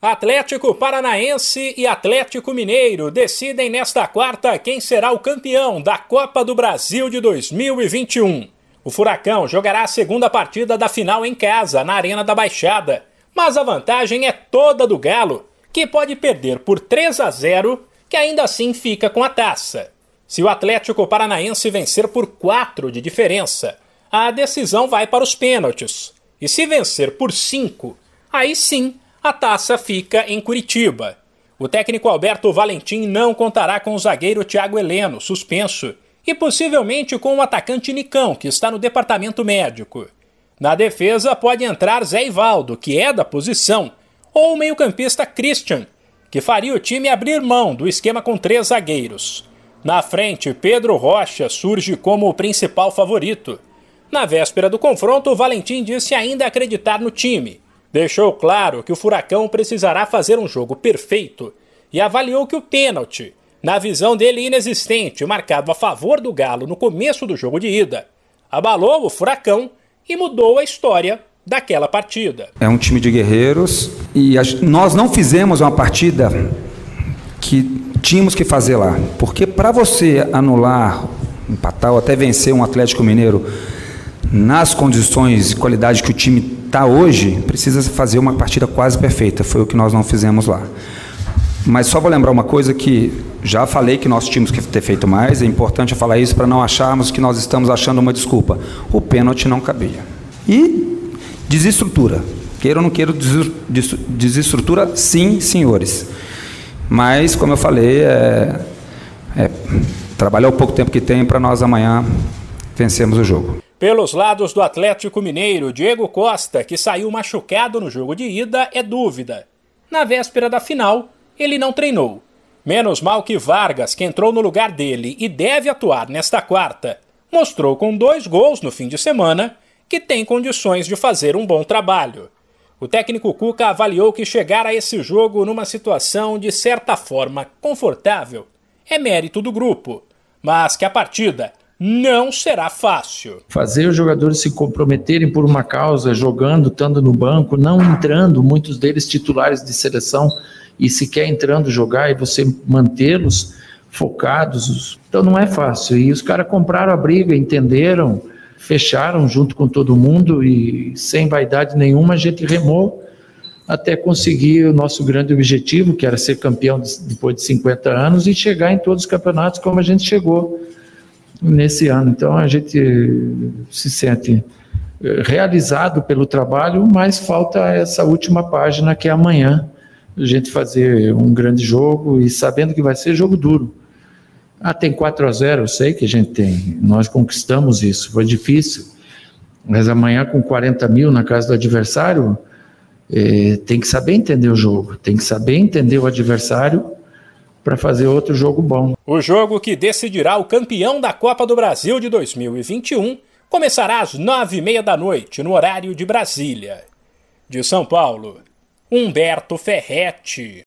Atlético Paranaense e Atlético Mineiro decidem nesta quarta quem será o campeão da Copa do Brasil de 2021. O Furacão jogará a segunda partida da final em casa, na Arena da Baixada, mas a vantagem é toda do Galo, que pode perder por 3 a 0, que ainda assim fica com a taça. Se o Atlético Paranaense vencer por 4 de diferença, a decisão vai para os pênaltis. E se vencer por 5, aí sim a taça fica em Curitiba. O técnico Alberto Valentim não contará com o zagueiro Thiago Heleno, suspenso, e possivelmente com o atacante Nicão, que está no departamento médico. Na defesa pode entrar Zé Ivaldo, que é da posição, ou o meio-campista Christian, que faria o time abrir mão do esquema com três zagueiros. Na frente, Pedro Rocha surge como o principal favorito. Na véspera do confronto, Valentim disse ainda acreditar no time Deixou claro que o Furacão precisará fazer um jogo perfeito e avaliou que o pênalti, na visão dele inexistente, marcado a favor do Galo no começo do jogo de ida, abalou o Furacão e mudou a história daquela partida. É um time de guerreiros e nós não fizemos uma partida que tínhamos que fazer lá, porque para você anular, empatar ou até vencer um Atlético Mineiro nas condições e qualidade que o time está hoje, precisa fazer uma partida quase perfeita. Foi o que nós não fizemos lá. Mas só vou lembrar uma coisa que já falei que nós tínhamos que ter feito mais. É importante falar isso para não acharmos que nós estamos achando uma desculpa. O pênalti não cabia. E desestrutura. Queira ou não queira, desestrutura, sim, senhores. Mas, como eu falei, é, é trabalhar o pouco tempo que tem para nós amanhã vencermos o jogo. Pelos lados do Atlético Mineiro, Diego Costa, que saiu machucado no jogo de ida, é dúvida. Na véspera da final, ele não treinou. Menos mal que Vargas, que entrou no lugar dele e deve atuar nesta quarta, mostrou com dois gols no fim de semana que tem condições de fazer um bom trabalho. O técnico Cuca avaliou que chegar a esse jogo numa situação de certa forma confortável é mérito do grupo, mas que a partida não será fácil. Fazer os jogadores se comprometerem por uma causa, jogando, estando no banco, não entrando, muitos deles titulares de seleção, e sequer entrando jogar, e você mantê-los focados. Então não é fácil. E os caras compraram a briga, entenderam, fecharam junto com todo mundo e sem vaidade nenhuma a gente remou até conseguir o nosso grande objetivo, que era ser campeão depois de 50 anos e chegar em todos os campeonatos como a gente chegou nesse ano. Então a gente se sente eh, realizado pelo trabalho, mas falta essa última página que é amanhã, a gente fazer um grande jogo e sabendo que vai ser jogo duro. Ah, tem 4 a 0, eu sei que a gente tem, nós conquistamos isso, foi difícil, mas amanhã com 40 mil na casa do adversário, eh, tem que saber entender o jogo, tem que saber entender o adversário para fazer outro jogo bom. O jogo que decidirá o campeão da Copa do Brasil de 2021 começará às nove e meia da noite, no horário de Brasília. De São Paulo, Humberto Ferretti.